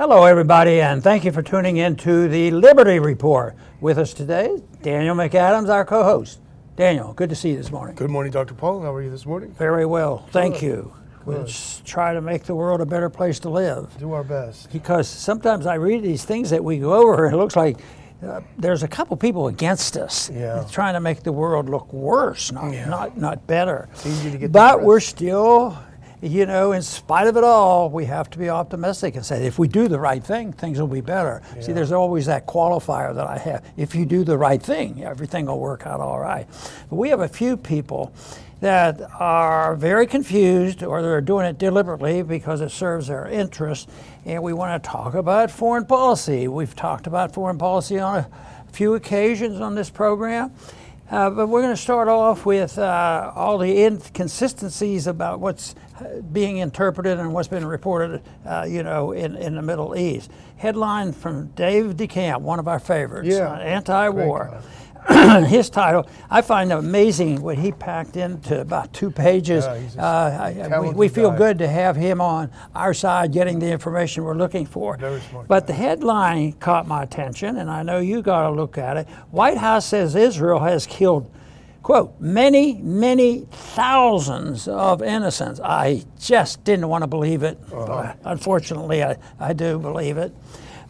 Hello, everybody, and thank you for tuning in to the Liberty Report. With us today, Daniel McAdams, our co host. Daniel, good to see you this morning. Good morning, Dr. Paul. How are you this morning? Very well, thank Good. you. We'll try to make the world a better place to live. Do our best. Because sometimes I read these things that we go over, and it looks like uh, there's a couple people against us Yeah. trying to make the world look worse, not, Yeah. not, not better. It's easy to get but depressed. we're still, you know, in spite of it all, we have to be optimistic and say if we do the right thing, things will be better. See, there's always that qualifier that I have. If you do the right thing, everything will work out all right. But we have a few people that are very confused or they're doing it deliberately because it serves their interest. And we want to talk about foreign policy. We've talked about foreign policy on a few occasions on this program. Uh, but we're going to start off with uh, all the inconsistencies about what's uh, being interpreted and what's been reported, uh, you know, in, in the Middle East. Headline from Dave DeCamp, one of our favorites, Yeah. uh, anti-war. His title, I find amazing what he packed into about two pages. Yeah, Uh, we, we feel guy. good to have him on our side getting the information we're looking for. But guy. the headline caught my attention, and I know you got to look at it. White House says Israel has killed, quote, many, many thousands of innocents. I just didn't want to believe it. Uh-huh. but unfortunately, I, I do believe it.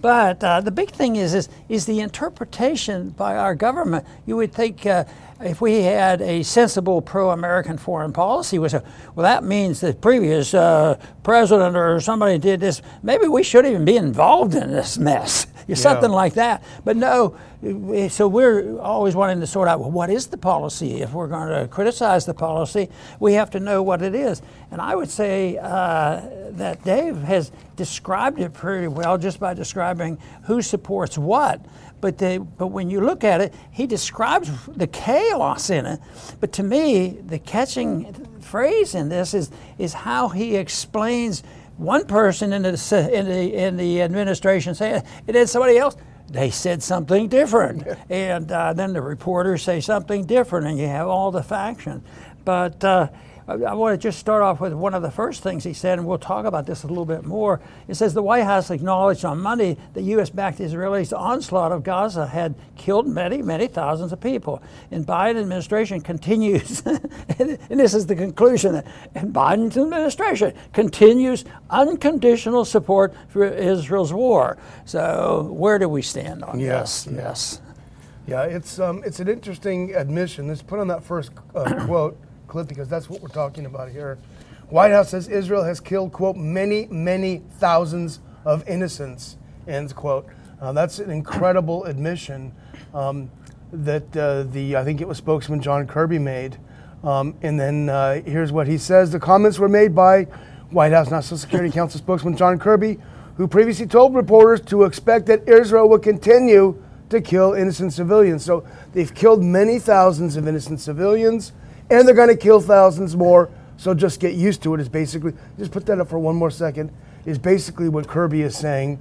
But uh, the big thing is, is is the interpretation by our government. You would think uh, if we had a sensible pro-American foreign policy, was a, well that means the previous uh, president or somebody did this. Maybe we shouldn't even be involved in this mess. Something like that. But no. eh, So we're always wanting to sort out well, what is the policy? If we're going to criticize the policy, we have to know what it is. And I would say uh, that Dave has described it pretty well just by describing who supports what. But, the, but when you look at it, he describes the chaos in it. But to me, the catching phrase in this is, is how he explains one person in the, in the, in the administration saying it is somebody else. They said something different. And uh, then the reporters say something different, and you have all the factions. But uh, I, want to just start off with one of the first things he said, and we'll talk about this a little bit more. It says the White House acknowledged on Monday that U.S. backed Israelis' onslaught of Gaza had killed many, many thousands of people. And Biden administration continues, and this is the conclusion, and Biden's administration continues unconditional support for Israel's war. So where do we stand on Yes, this? Yes. Yes. Yeah, it's um, it's an interesting admission. Let's put on that first uh, quote clip because that's what we're talking about here. White House says Israel has killed quote many many thousands of innocents end quote. Uh, that's an incredible admission um, that uh, the I think it was spokesman John Kirby made. Um, and then uh, here's what he says: the comments were made by White House National Security Council spokesman John Kirby, who previously told reporters to expect that Israel would continue to kill innocent civilians. So they've killed many thousands of innocent civilians, and they're going to kill thousands more. So just get used to it. Is basically just put that up for one more second. Is basically what Kirby is saying.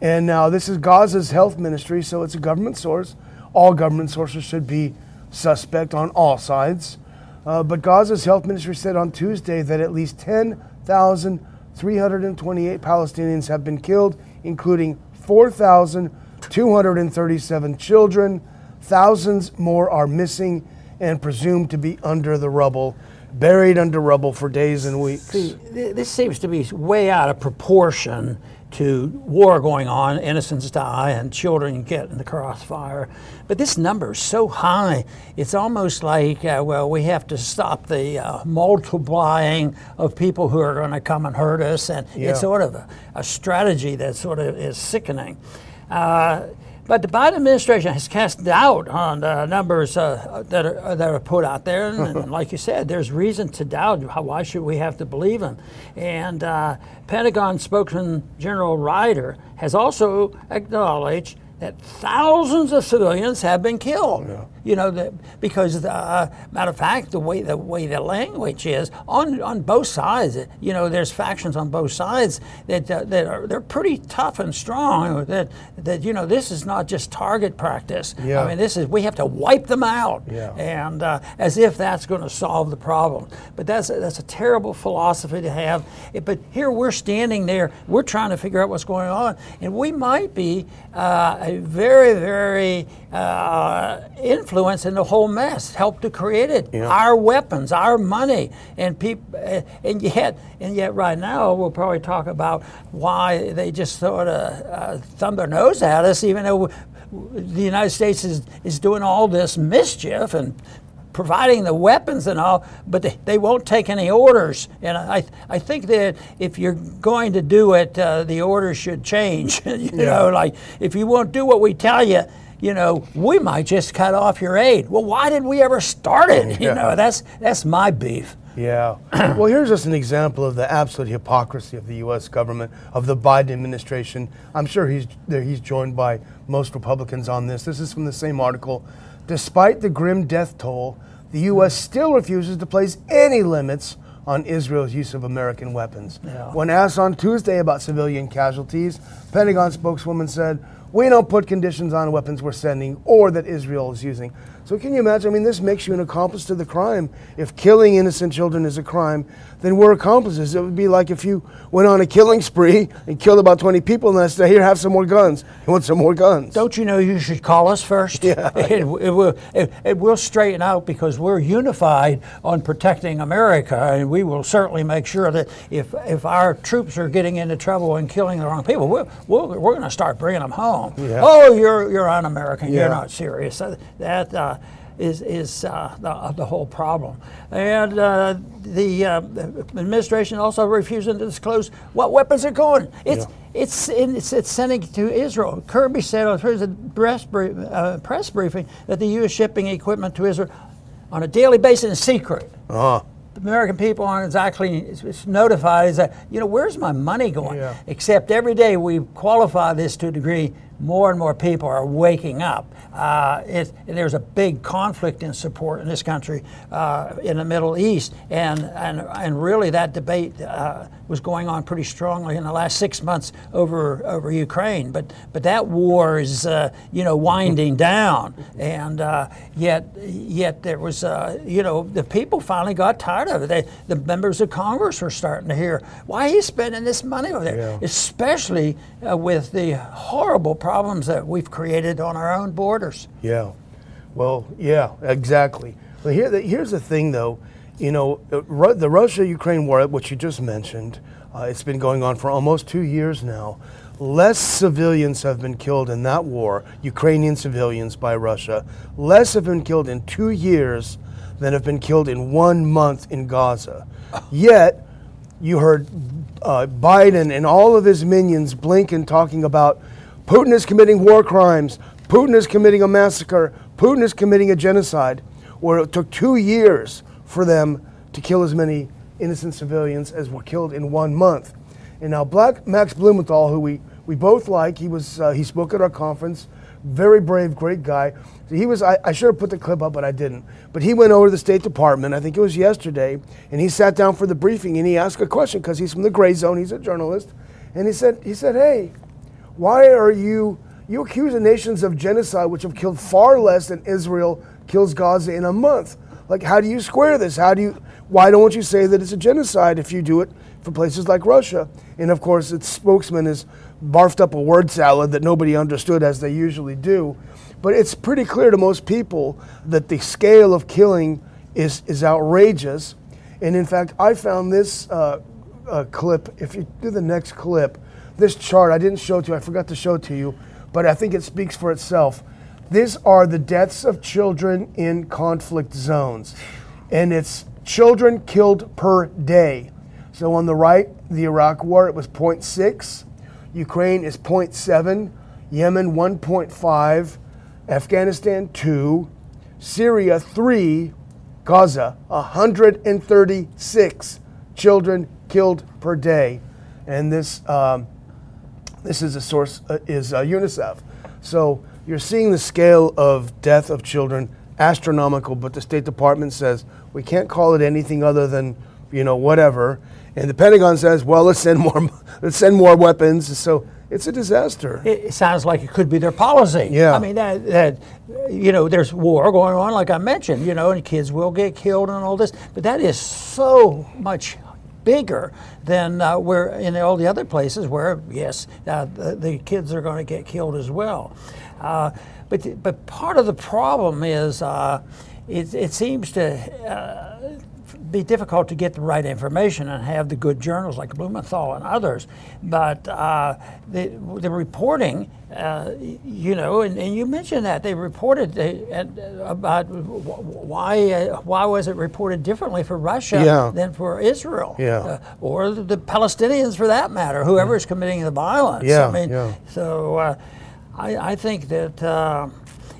And now this is Gaza's health ministry, so it's a government source. All government sources should be suspect on all sides. Uh, but Gaza's health ministry said on Tuesday that at least 10,328 Palestinians have been killed, including 4,237 children. Thousands more are missing and presumed to be under the rubble, buried under rubble for days and weeks. See, this seems to be way out of proportion to war going on, innocents die, and children get in the crossfire. But this number is so high, it's almost like, uh, well, we have to stop the uh, multiplying of people who are going to come and hurt us. And Yeah. it's sort of a, a strategy that sort of is sickening. Uh, but the Biden administration has cast doubt on the numbers uh, that, are, that are put out there. And, and like you said, there's reason to doubt. How, why should we have to believe them? And uh, Pentagon spokesman General Ryder has also acknowledged that thousands of civilians have been killed. You know, the, because the, uh, matter of fact, the way the way the language is on on both sides. You know, there's factions on both sides that uh, that are they're pretty tough and strong. That that you know, this is not just target practice. Yeah. I mean, this is we have to wipe them out, Yeah. and uh, as if that's going to solve the problem. But that's a, that's a terrible philosophy to have. It- but here we're standing there, we're trying to figure out what's going on, and we might be uh, a very very uh, influence in the whole mess, help to create it. Yeah. Our weapons, our money, and people, and yet and yet right now we'll probably talk about why they just sort of uh, thumb their nose at us, even though the United States is, is doing all this mischief and providing the weapons and all, but they, they won't take any orders. And I, I think that if you're going to do it, uh, the orders should change. you know, like if you won't do what we tell you, you know, we might just cut off your aid. Well, why did we ever start it? You Yeah. know, that's that's my beef. Yeah. well, here's just an example of the absolute hypocrisy of the U.S. government, of the Biden administration. I'm sure he's he's joined by most Republicans on this. This is from the same article. Despite the grim death toll, the U.S. still refuses to place any limits on Israel's use of American weapons. Yeah. When asked on Tuesday about civilian casualties, Pentagon spokeswoman said, "We don't put conditions on weapons we're sending or that Israel is using." So can you imagine? I mean, this makes you an accomplice to the crime. If killing innocent children is a crime, then we're accomplices. It would be like if you went on a killing spree and killed about 20 people and I said, "Here, have some more guns." You want some more guns? Don't you know you should call us first? Yeah. It, it will, it, it will straighten out because we're unified on protecting America, and we will certainly make sure that if, if our troops are getting into trouble and killing the wrong people, we're, we're, we're going to start bringing them home. Yeah. Oh, you're, you're un-American. Yeah. You're not serious. That uh, is, is uh, the, the whole problem. And uh, the, uh, the administration also refusing to disclose what weapons are going. It's, it's, in, it's, it's sending to Israel. Kirby said on his press, brief, uh, press briefing that the U.S. shipping equipment to Israel on a daily basis in secret. Uh-huh. The American people aren't exactly it's- it's notified. Is that you know where's my money going? Yeah. Except every day we qualify this to a degree. More and more people are waking up. Uh, it, there's a big conflict in support in this country, uh, in the Middle East, and and and really that debate uh, was going on pretty strongly in the last six months over over Ukraine. But but that war is uh, you know winding down, and uh, yet yet there was uh, you know the people finally got tired of it. They, the members of Congress were starting to hear why are you spending this money over there, Yeah. especially uh, with the horrible problems that we've created on our own borders. Yeah. Well, yeah, exactly. But here, here's the thing, though. You know, uh, the Russia-Ukraine war, which you just mentioned, uh, it's been going on for almost two years now. Less civilians have been killed in that war, Ukrainian civilians by Russia. Less have been killed in two years than have been killed in one month in Gaza. Yet, you heard uh, Biden and all of his minions, Blinken, talking about Putin is committing war crimes, Putin is committing a massacre, Putin is committing a genocide, where it took two years for them to kill as many innocent civilians as were killed in one month. And now, Black Max Blumenthal, who we, we both like, he was uh, he spoke at our conference, very brave, great guy. He was. I, I should have put the clip up, but I didn't. But he went over to the State Department. I think it was yesterday, and he sat down for the briefing and he asked a question because he's from the gray zone. He's a journalist, and he said he said, "Hey, why are you you accuse the nations of genocide, which have killed far less than Israel kills Gaza in a month? Like, how do you square this? How do you? Why don't you say that it's a genocide if you do it for places like Russia? And of course, its spokesman has barfed up a word salad that nobody understood, as they usually do. But it's pretty clear to most people that the scale of killing is is outrageous. And in fact, I found this uh, uh, clip. If you do the next clip, this chart I didn't show to you. I forgot to show it to you, but I think it speaks for itself. These are the deaths of children in conflict zones, and it's children killed per day. So on the right, the Iraq War, it was 0.6. Ukraine is 0.7. Yemen 1.5. Afghanistan 2. Syria 3. Gaza 136 children killed per day, and this um, this is a source uh, is uh, UNICEF. So you're seeing the scale of death of children astronomical, but the State Department says we can't call it anything other than, you know, whatever. And the Pentagon says, well, let's send more, let's send more weapons. So it's a disaster. It, it sounds like it could be their policy. Yeah. I mean, that, that, you know, there's war going on, like I mentioned, you know, and kids will get killed and all this, but that is so much bigger than uh, where in all the other places where, yes, uh, the, the, kids are going to get killed as well. Uh, but, but part of the problem is uh, it, it seems to uh, be difficult to get the right information and have the good journals like Blumenthal and others. But uh, the, the reporting, uh, you know, and, and, you mentioned that they reported uh, about why uh, why was it reported differently for Russia yeah. than for Israel, yeah. Uh, or the Palestinians for that matter, whoever is committing the violence. Yeah, I mean, yeah. so uh, I, I, think that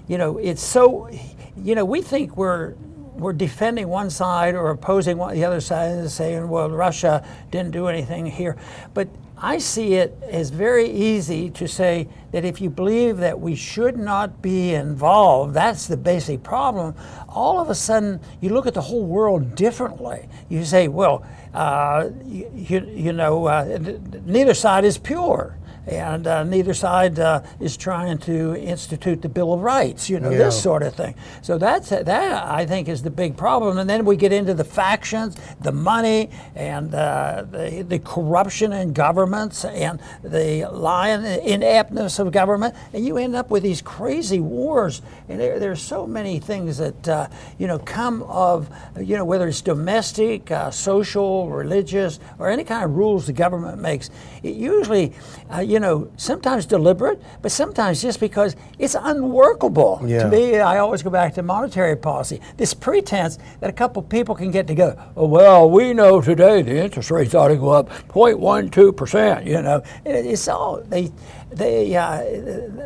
you know it's so you know we think we're we're defending one side or opposing one, the other side and saying, well, Russia didn't do anything here. But I see it as very easy to say that if you believe that we should not be involved, that's the basic problem. All of a sudden, you look at the whole world differently. You say, well, uh, you, you, know, uh, neither side is pure and uh, neither side uh, is trying to institute the Bill of Rights, you know, yeah. this sort of thing. So that's that I think is the big problem. And then we get into the factions, the money, and uh, the, the corruption in governments, and the lying ineptness of government, and you end up with these crazy wars. And there, there's so many things that uh, you know come of you know whether it's domestic, uh, social, religious, or any kind of rules the government makes. It usually, uh, you you know, sometimes deliberate, but sometimes just because it's unworkable. Yeah. To me, I always go back to monetary policy. This pretense that a couple people can get together. Oh, well, we know today the interest rates ought to go up 0.12%, you know. It's all, they, they, uh,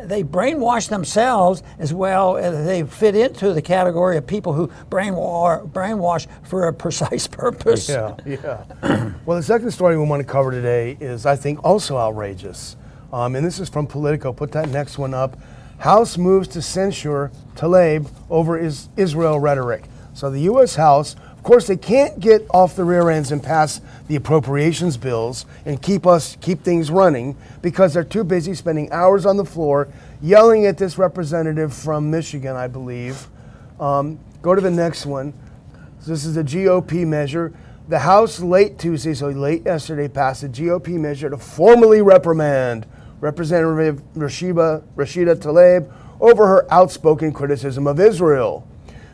they brainwash themselves as well as they fit into the category of people who brainwash, brainwash for a precise purpose. Yeah, yeah. well, the second story we want to cover today is, I think, also outrageous. Um, and this is from Politico. Put that next one up. House moves to censure Tlaib over is Israel rhetoric. So the U.S. House, of course, they can't get off the rear ends and pass the appropriations bills and keep us keep things running because they're too busy spending hours on the floor yelling at this representative from Michigan, I believe. Um, go to the next one. This is a GOP measure. The House late Tuesday, so late yesterday, passed a GOP measure to formally reprimand Representative Rashida, Rashida Tlaib over her outspoken criticism of Israel.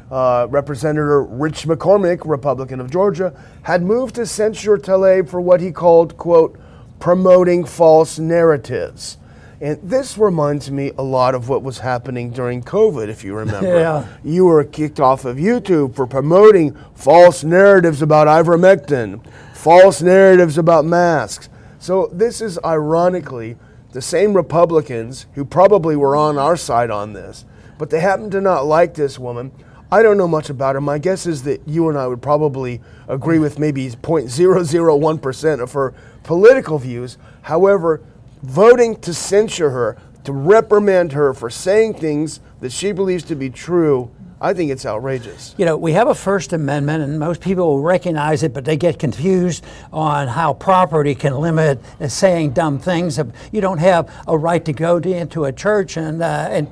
Uh, Representative Rich McCormick, Republican of Georgia, had moved to censure Tlaib for what he called, quote, promoting false narratives. And this reminds me a lot of what was happening during COVID, if you remember. Yeah. You were kicked off of YouTube for promoting false narratives about ivermectin, false narratives about masks. So this is ironically the same Republicans who probably were on our side on this, but they happen to not like this woman. I don't know much about her. My guess is that you and I would probably agree with maybe 0.001% of her political views. However, voting to censure her, to reprimand her for saying things that she believes to be true, I think it's outrageous. You know, we have a First Amendment, and most people will recognize it, but they get confused on how property can limit saying dumb things. You don't have a right to go to, into a church and, uh, and,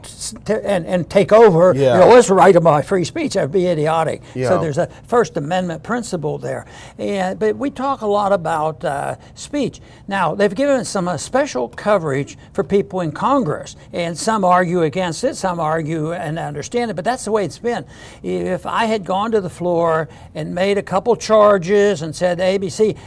and and take over. Yeah. You know, the right of my free speech? That'd be idiotic. Yeah. So there's a First Amendment principle there. And but we talk a lot about uh, speech. Now they've given some uh, special coverage for people in Congress, and some argue against it, some argue and understand it. But that's the way it's it's been. If I had gone to the floor and made a couple charges and said ABC,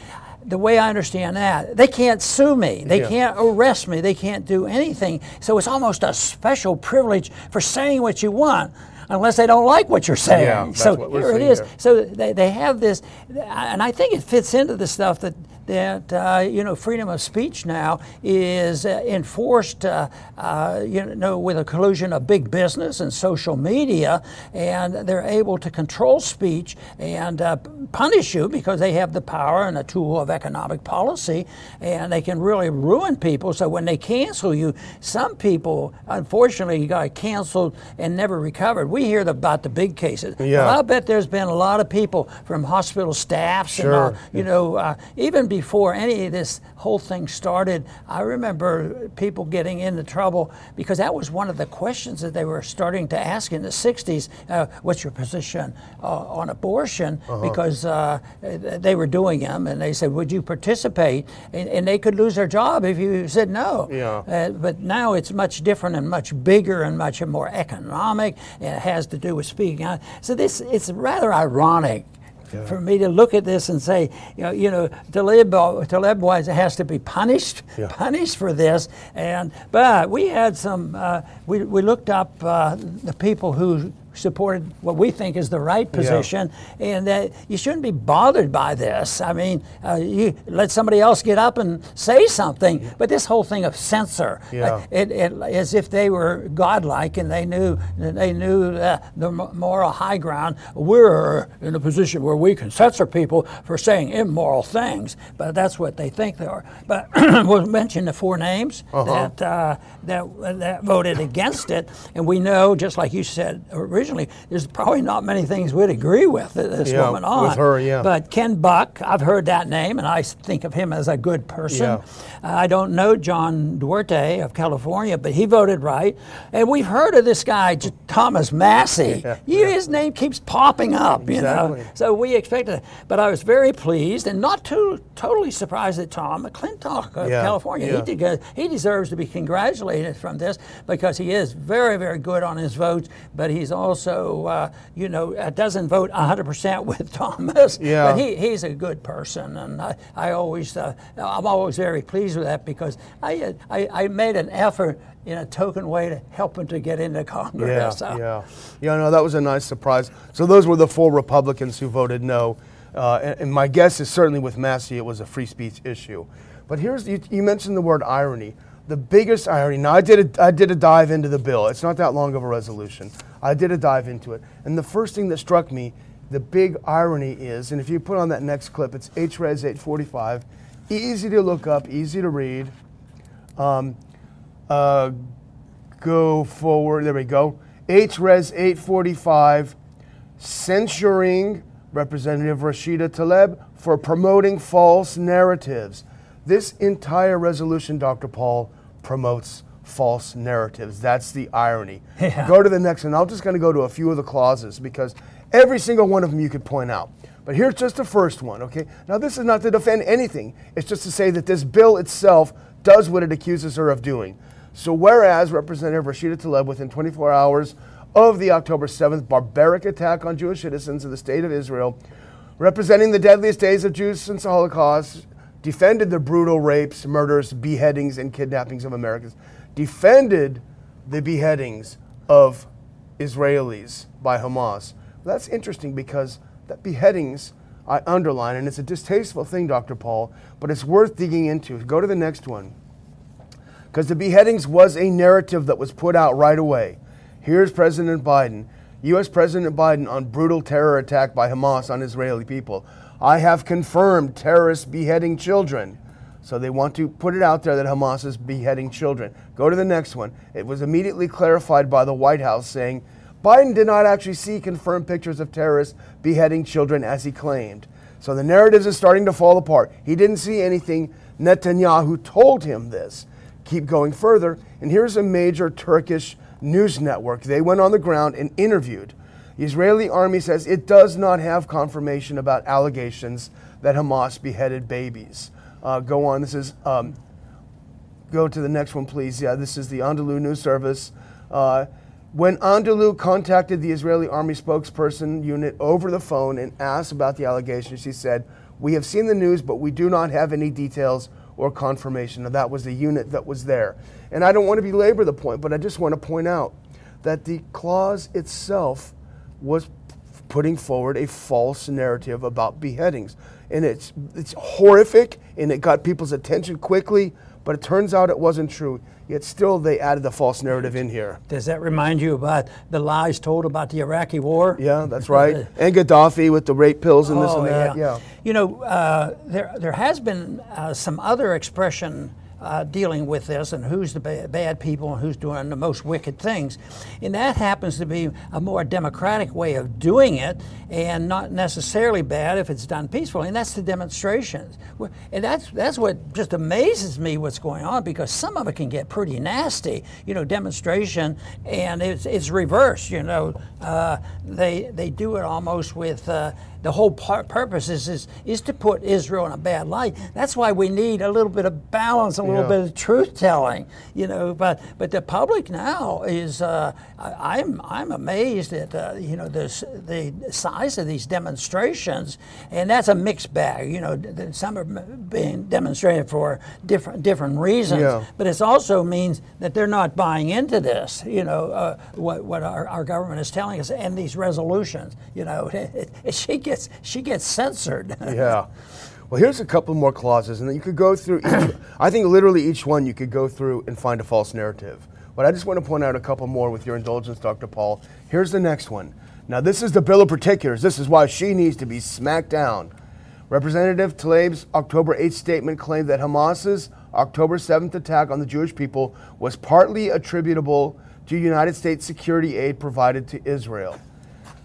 the way I understand that, they can't sue me. They yeah. can't arrest me. They can't do anything. So it's almost a special privilege for saying what you want unless they don't like what you're saying. Yeah, so here it is. Here. So they, they have this, and I think it fits into the stuff that that uh, you know freedom of speech now is uh, enforced, uh, uh, you know, with a collusion of big business and social media, and they're able to control speech and uh, punish you because they have the power and a tool of economic policy, and they can really ruin people. So when they cancel you, some people unfortunately got canceled and never recovered. We hear about the big cases. Yeah. Well, I bet there's been a lot of people from hospital staffs Sure. and uh, you know uh, even before any of this whole thing started. I remember people getting into trouble because that was one of the questions that they were starting to ask in the '60s. Uh, what's your position uh, on abortion? Uh-huh. Because uh, they were doing them, and they said, "Would you participate?" And, and they could lose their job if you said no. Yeah. Uh, but now it's much different and much bigger and much more economic. And it has to do with speaking out. So this it's rather ironic. For me to look at this and say, you know, you know, Tlaib, Tlaib was has to be punished, Yeah. punished for this. And but we had some. Uh, we we looked up uh, the people who supported what we think is the right position, and that you shouldn't be bothered by this. I mean, uh, you let somebody else get up and say something, but this whole thing of censor, Yeah. uh, it, it, as if they were godlike and they knew they knew uh, the moral high ground. We're in a position where we can censor people for saying immoral things, but that's what they think they are. But we'll mention the four names that uh, that that voted against it, and we know, just like you said originally, there's probably not many things we'd agree with that this Yeah, woman on. with her, yeah. But Ken Buck, I've heard that name, and I think of him as a good person. Yeah. I don't know John Duarte of California, but he voted right. And we've heard of this guy, Thomas Massie. Yeah, You- His name keeps popping up, you Exactly. know. So we expected it. But I was very pleased and not too totally surprised that Tom McClintock of Yeah, California, yeah. he, did, he deserves to be congratulated from this because he is very, very good on his votes, but he's also, uh, you know, uh, doesn't vote 100% with Thomas. Yeah. But he, he's a good person, and I, I always, uh, I'm always very pleased with that because I, uh, I, I made an effort in a token way to help him to get into Yeah, Congress. So- yeah, yeah. No, that was a nice surprise. So those were the four Republicans who voted no, uh, and, and my guess is certainly with Massie it was a free speech issue. But here's you, you mentioned the word irony. The biggest irony. Now I did a, I did a dive into the bill. It's not that long of a resolution. I did a dive into it, and the first thing that struck me, the big irony is, and if you put on that next clip, it's HRES 845, easy to look up, easy to read. Um, uh, go forward. There we go. HRES 845, censuring Representative Rashida Tlaib for promoting false narratives. This entire resolution, Dr. Paul, promotes false narratives. That's the irony. Yeah. Go to the next one. I'm just going to go to a few of the clauses because every single one of them you could point out. But here's just the first one, okay? Now, this is not to defend anything, it's just to say that this bill itself does what it accuses her of doing. So, whereas Representative Rashida Tlaib, within 24 hours of the October 7th barbaric attack on Jewish citizens in the state of Israel, representing the deadliest days of Jews since the Holocaust, defended the brutal rapes, murders, beheadings, and kidnappings of Americans, defended the beheadings of Israelis by Hamas. That's interesting because that beheadings, I underline, and it's a distasteful thing, Dr. Paul, but it's worth digging into. Go to the next one because the beheadings was a narrative that was put out right away. Here's President Biden, U.S. President Biden on brutal terror attack by Hamas on Israeli people. I have confirmed terrorists beheading children. So they want to put it out there that Hamas is beheading children. Go to the next one. It was immediately clarified by the White House saying Biden did not actually see confirmed pictures of terrorists beheading children as he claimed. So the narratives is starting to fall apart. He didn't see anything. Netanyahu told him this. Keep going further, and here's a major Turkish news network. They went on the ground and interviewed. The Israeli army says it does not have confirmation about allegations that Hamas beheaded babies. Uh, go on. This is um, go to the next one, please. Yeah, this is the Anadolu News Service. Uh, when Anadolu contacted the Israeli army spokesperson unit over the phone and asked about the allegations, she said, We have seen the news, but we do not have any details or confirmation. And that was the unit that was there. And I don't want to belabor the point, but I just want to point out that the clause itself was putting forward a false narrative about beheadings. and it's it's horrific, and it got people's attention quickly. But it turns out it wasn't true. Yet still, they added the false narrative in here. Does that remind you about the lies told about the Iraqi war? Yeah, that's right. and Gaddafi with the rape pills and this Oh, and that. yeah. Yeah. You know, uh, there there has been uh, some other expression uh, dealing with this and who's the ba- bad people and who's doing the most wicked things, and that happens to be a more democratic way of doing it, and not necessarily bad if it's done peacefully. And that's the demonstrations, and that's that's what just amazes me what's going on because some of it can get pretty nasty. You know, demonstration, and it's it's reversed. You know, uh, they they do it almost with. Uh, the whole par- purpose is, is is to put Israel in a bad light. That's why we need a little bit of balance, a little Yeah. bit of truth telling, you know. But but the public now is uh, I, I'm I'm amazed at uh, you know the the size of these demonstrations, and that's a mixed bag. You know, some are being demonstrated for different different reasons, Yeah. but it also means that they're not buying into this. You know uh, what what our, our government is telling us and these resolutions. You know, it, it, she gets she gets censored. Yeah. Well, here's a couple more clauses, and then you could go through each. I think literally each one you could go through and find a false narrative. But I just want to point out a couple more with your indulgence, Dr. Paul. Here's the next one. Now, this is the Bill of Particulars. This is why she needs to be smacked down. Representative Tlaib's October 8th statement claimed that Hamas's October 7th attack on the Jewish people was partly attributable to United States security aid provided to Israel.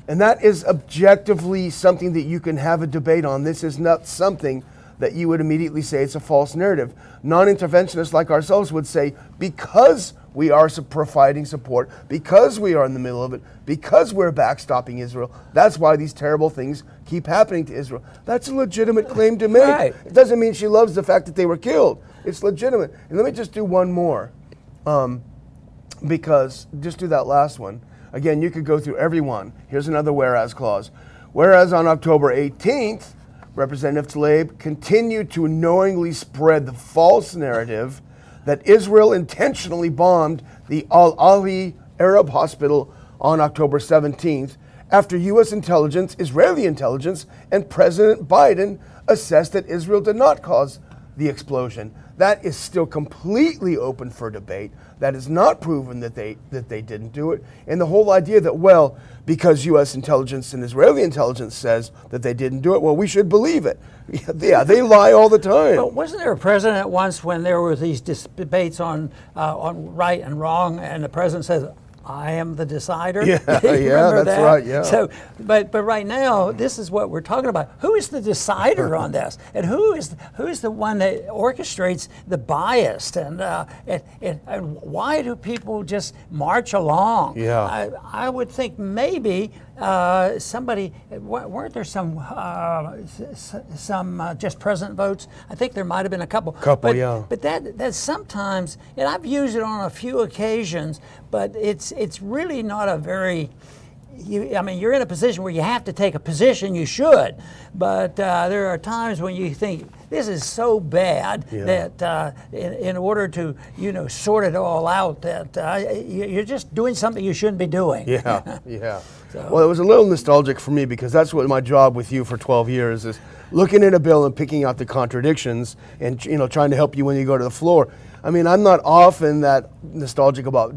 And that is objectively something that you can have a debate on. This is not something that you would immediately say it's a false narrative. Non interventionists like ourselves would say because we are providing support, because we are in the middle of it, because we're backstopping Israel, that's why these terrible things keep happening to Israel. That's a legitimate claim to make. Right. It doesn't mean she loves the fact that they were killed. It's legitimate. And let me just do one more um, because just do that last one. Again, you could go through every one. Here's another whereas clause. Whereas on October 18th, Representative Tlaib continued to knowingly spread the false narrative that Israel intentionally bombed the Al Ahli Arab Hospital on October 17th after U.S. intelligence, Israeli intelligence, and President Biden assessed that Israel did not cause the explosion. That is still completely open for debate. That is not proven that they that they didn't do it. And the whole idea that well, because U.S. intelligence and Israeli intelligence says that they didn't do it, well, we should believe it. Yeah, they lie all the time. But wasn't there a president once when there were these debates on uh, on right and wrong, and the president says, "I am the decider." Yeah, yeah, that's that? right, yeah. So, but but right now, this is what we're talking about. Who is the decider on this, and who is who is the one that orchestrates the bias, and uh, and, and, and why do people just march along? Yeah. I, I would think maybe uh, somebody weren't there some uh, some uh, just present votes? I think there might have been a couple. Couple, but, yeah. But that that sometimes, and I've used it on a few occasions, but it's it's really not a very you, I mean, you're in a position where you have to take a position. You should, but uh, there are times when you think this is so bad Yeah. that uh, in, in order to you know sort it all out, that uh, you- you're just doing something you shouldn't be doing. Yeah, yeah. Well, it was a little nostalgic for me because that's what my job with you for 12 years is looking at a bill and picking out the contradictions and you know trying to help you when you go to the floor. I mean, I'm not often that nostalgic about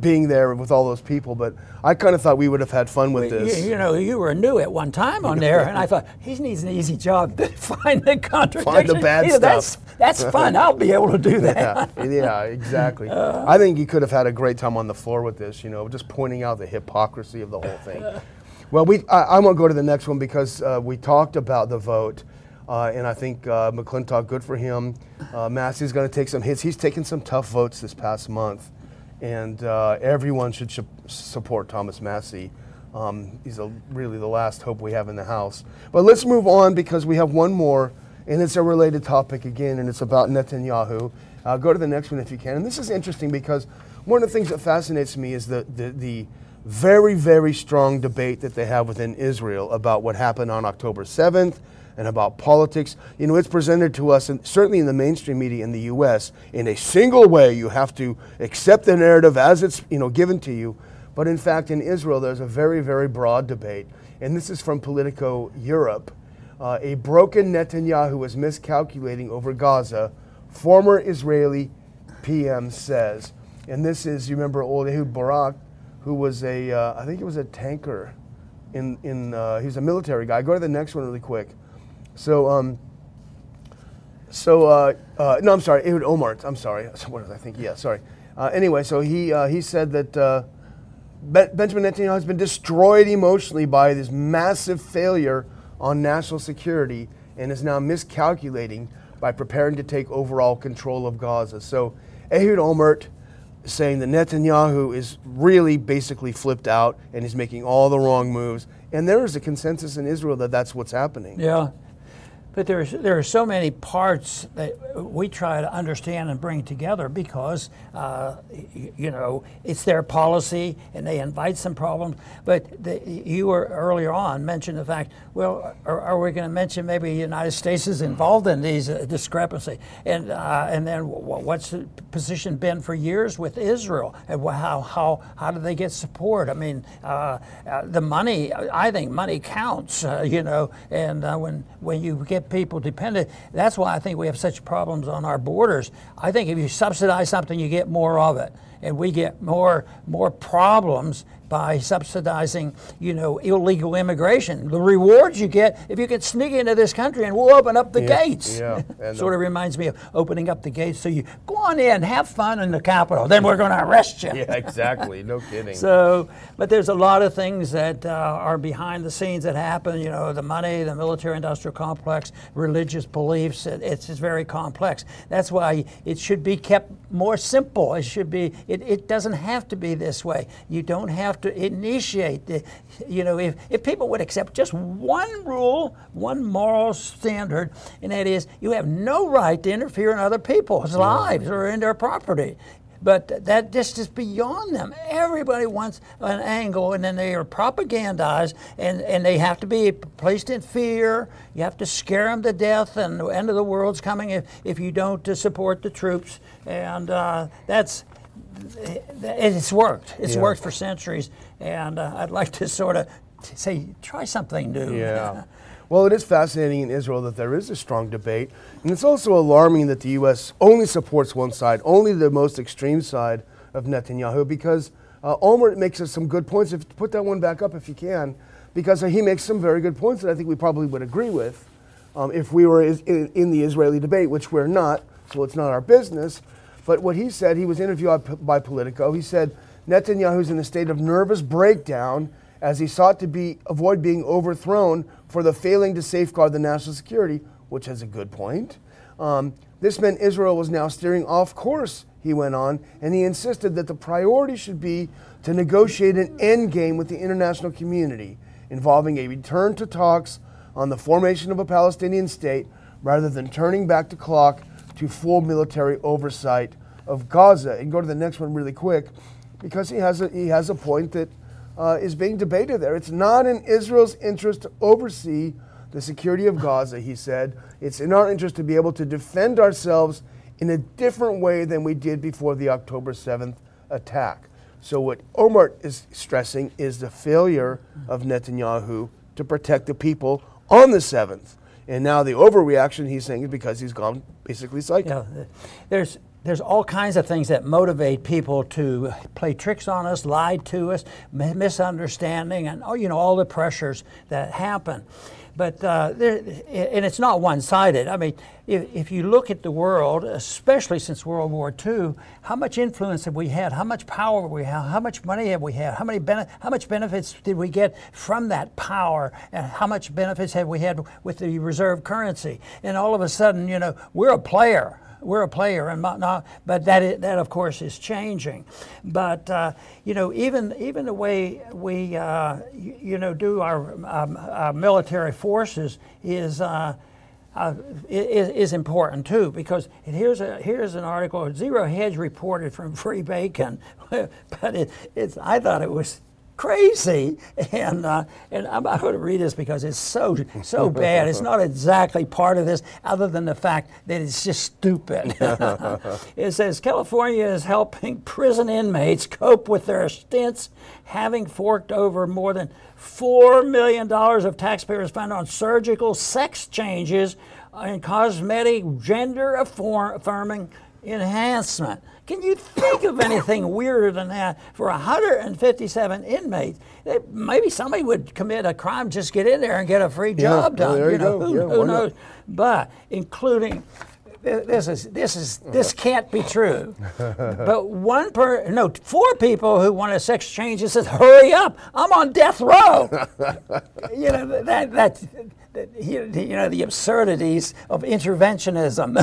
being there with all those people, but I kind of thought we would have had fun with You, this. you know, you were new at one time on there, and I thought he needs an easy job to find the contradiction. bad You know, That's stuff. that's fun. I'll be able to do that. yeah, yeah, exactly. I think you could have had a great time on the floor with this, you know, just pointing out the hypocrisy of the whole thing. Well, we I, I won't go to the next one because uh, we talked about the vote, uh, and I think uh, McClintock, good for him. Uh, Massie's going to take some hits. He's taken some tough votes this past month, and uh, everyone should sh- support Thomas Massie. Um, he's a, really the last hope we have in the House. But let's move on because we have one more, and it's a related topic again, and it's about Netanyahu. Uh, go to the next one if you can. And this is interesting because one of the things that fascinates me is the, the, the very, very strong debate that they have within Israel about what happened on October 7th and about politics. You know, it's presented to us, and certainly in the mainstream media in the U.S., in a single way. You have to accept the narrative as it's you know given to you. But in fact, in Israel, there's a very, very broad debate, and this is from Politico Europe. Uh, a broken Netanyahu was miscalculating over Gaza, former Israeli PM says. And this is, you remember old Ehud Barak, who was a, uh, I think it was a tanker. In, in uh, a military guy. Go to the next one really quick. So, um, so uh, uh, no, I'm sorry, Ehud Olmert. I'm sorry. What was I think? Yeah, sorry. Uh, anyway, so he uh, he said that uh, Benjamin Netanyahu has been destroyed emotionally by this massive failure on national security and is now miscalculating by preparing to take overall control of Gaza. So Ehud Olmert saying that Netanyahu is really basically flipped out and he's making all the wrong moves. And there is a consensus in Israel that that's what's happening. Yeah. But there's, there are so many parts that we try to understand and bring together because, uh, you know, it's their policy and they invite some problems. But the, you were earlier on mentioned the fact, well, are, are we going to mention maybe the United States is involved in these uh, discrepancy? And, uh, and then what's the position been for years with Israel? And how, how, how do they get support? I mean, uh, uh, the money, I think money counts, uh, you know, and when, when you get people dependent. That's why I think we have such problems on our borders. I think if you subsidize something, you get more of it and we get more more problems by subsidizing, you know, illegal immigration. The rewards you get if you can sneak into this country and we'll open up the yeah, gates. Yeah, sort of reminds me of opening up the gates. So you go on in, have fun in the Capitol, then we're going to arrest you. Yeah, exactly. No kidding. so, but there's a lot of things that uh, are behind the scenes that happen. You know, the money, the military-industrial complex, religious beliefs. It, it's just very complex. That's why it should be kept more simple. It should be. It, it doesn't have to be this way. You don't have to initiate the, you know, if, if people would accept just one rule, one moral standard, and that is you have no right to interfere in other people's lives or in their property. But that just is beyond them. Everybody wants an angle, and then they are propagandized, and, and they have to be placed in fear. You have to scare them to death, and the end of the world's coming if, if you don't uh, support the troops. And uh, that's it's worked. It's yeah. worked for centuries, and uh, I'd like to sort of say, try something new. Yeah. Well, it is fascinating in Israel that there is a strong debate, and it's also alarming that the U.S. only supports one side, only the most extreme side of Netanyahu, because uh, Olmert makes us some good points. If put that one back up if you can, because uh, he makes some very good points that I think we probably would agree with um, if we were in, in the Israeli debate, which we're not. So it's not our business. But what he said, he was interviewed by Politico. He said Netanyahu's in a state of nervous breakdown as he sought to be, avoid being overthrown for the failing to safeguard the national security, which is a good point. Um, this meant Israel was now steering off course, he went on, and he insisted that the priority should be to negotiate an end game with the international community involving a return to talks on the formation of a Palestinian state rather than turning back the clock to full military oversight of Gaza. And go to the next one really quick, because he has a, he has a point that uh, is being debated there. It's not in Israel's interest to oversee the security of Gaza, he said. It's in our interest to be able to defend ourselves in a different way than we did before the October 7th attack. So, what Olmert is stressing is the failure of Netanyahu to protect the people on the 7th. And now the overreaction he's saying is because he's gone basically psycho. Yeah, there's there's all kinds of things that motivate people to play tricks on us, lie to us, misunderstanding, and oh, you know all the pressures that happen. But uh, there, and it's not one-sided. I mean, if, if you look at the world, especially since World War II, how much influence have we had? How much power have we had? How much money have we had? How many bene- how much benefits did we get from that power? And how much benefits have we had with the reserve currency? And all of a sudden, you know, we're a player we're a player and but that is, that of course is changing. But uh, you know, even even the way we uh, you, you, know do our, um, our military forces is. Uh, uh, is, is, important too because here's a here's an article Zero Hedge reported from Free Beacon, but it, it's I thought it was crazy. And uh, and I'm not going to read this because it's so so bad. It's not exactly part of this, other than the fact that it's just stupid. it says California is helping prison inmates cope with their stints, having forked over more than four million dollars of taxpayers' fund on surgical sex changes and cosmetic gender affirming enhancement. Can you think of anything weirder than that for 157 inmates? Maybe somebody would commit a crime, just get in there and get a free job yeah, done. There you, you know, go. who, yeah, who knows? But including this is this is this can't be true. but one per no four people who want a sex change says, "Hurry up! I'm on death row." you know that that you know the absurdities of interventionism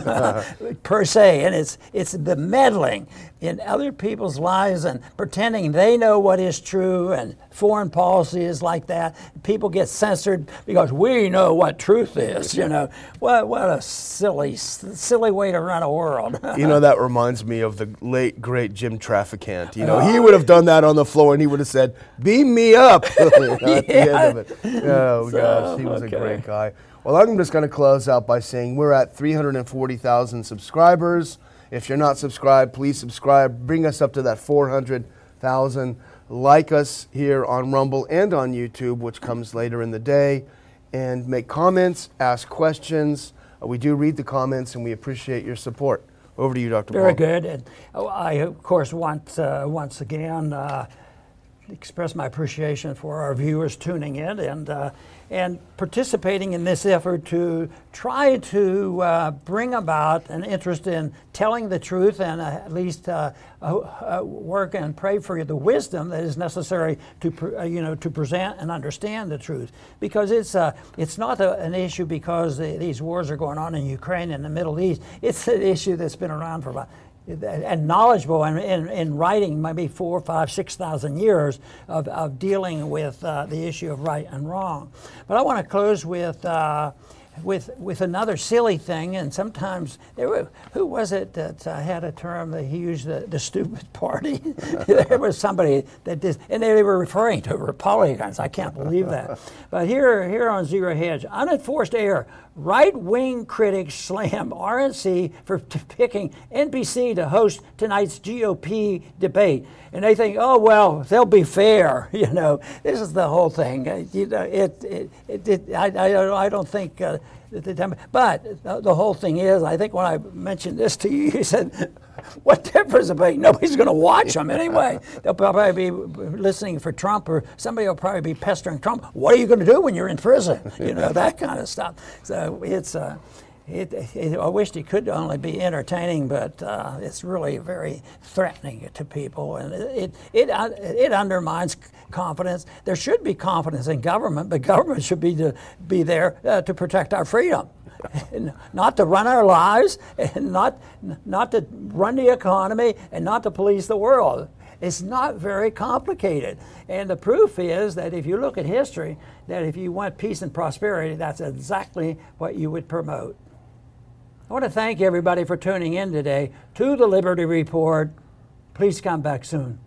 per se, and it's it's the meddling in other people's lives and pretending they know what is true, and foreign policy is like that. People get censored because we know what truth is. You know what? What a silly silly way to run a world. you know that reminds me of the late great Jim Traficant. You know he oh, would have done that on the floor, and he would have said, "Beam me up." at the end of it. Oh So, gosh, he was okay. a great guy. Well, I'm just going to close out by saying we're at 340,000 subscribers. If you're not subscribed, please subscribe. Bring us up to that 400,000. Like us here on Rumble and on YouTube, which comes later in the day, and make comments, ask questions. Uh, we do read the comments, and we appreciate your support. Over to you, Dr. Very good. And oh, I, of course, want uh, once again uh, express my appreciation for our viewers tuning in and uh, and participating in this effort to try to uh, bring about an interest in telling the truth and uh, at least uh, uh, uh, work and pray for the wisdom that is necessary to you know to present and understand the truth because it's it's not a, an issue because the, these wars are going on in Ukraine and the Middle East. It's an issue that's been around for about and knowledgeable in, in, in, writing maybe four, five, six thousand years of, of dealing with uh, the issue of right and wrong. But I want to close with. Uh, with, with another silly thing, and sometimes there were, who was it that uh, had a term that he used the, the stupid party? there was somebody that did, and they were referring to Republicans. I can't believe that. But here, here on Zero Hedge, unenforced error. Right wing critics slam RNC for t- picking NBC to host tonight's GOP debate. And they think, oh, well, they'll be fair. You know, this is the whole thing. Uh, you know, it, it, it, it I, I, I don't think. Uh, but the whole thing is, I think when I mentioned this to you, you said, what difference debate? Nobody's going to watch them anyway. They'll probably be listening for Trump, or somebody will probably be pestering Trump. What are you going to do when you're in prison? You know, that kind of stuff. So it's. Uh, it, it, I wished it could only be entertaining, but uh, it's really very threatening to people, and it it it, it undermines confidence. There should be confidence in government, but government should be to be there uh, to protect our freedom, not to run our lives, and not not to run the economy, and not to police the world. It's not very complicated. And the proof is that if you look at history, that if you want peace and prosperity, that's exactly what you would promote. I want to thank everybody for tuning in today to the Liberty Report. Please come back soon.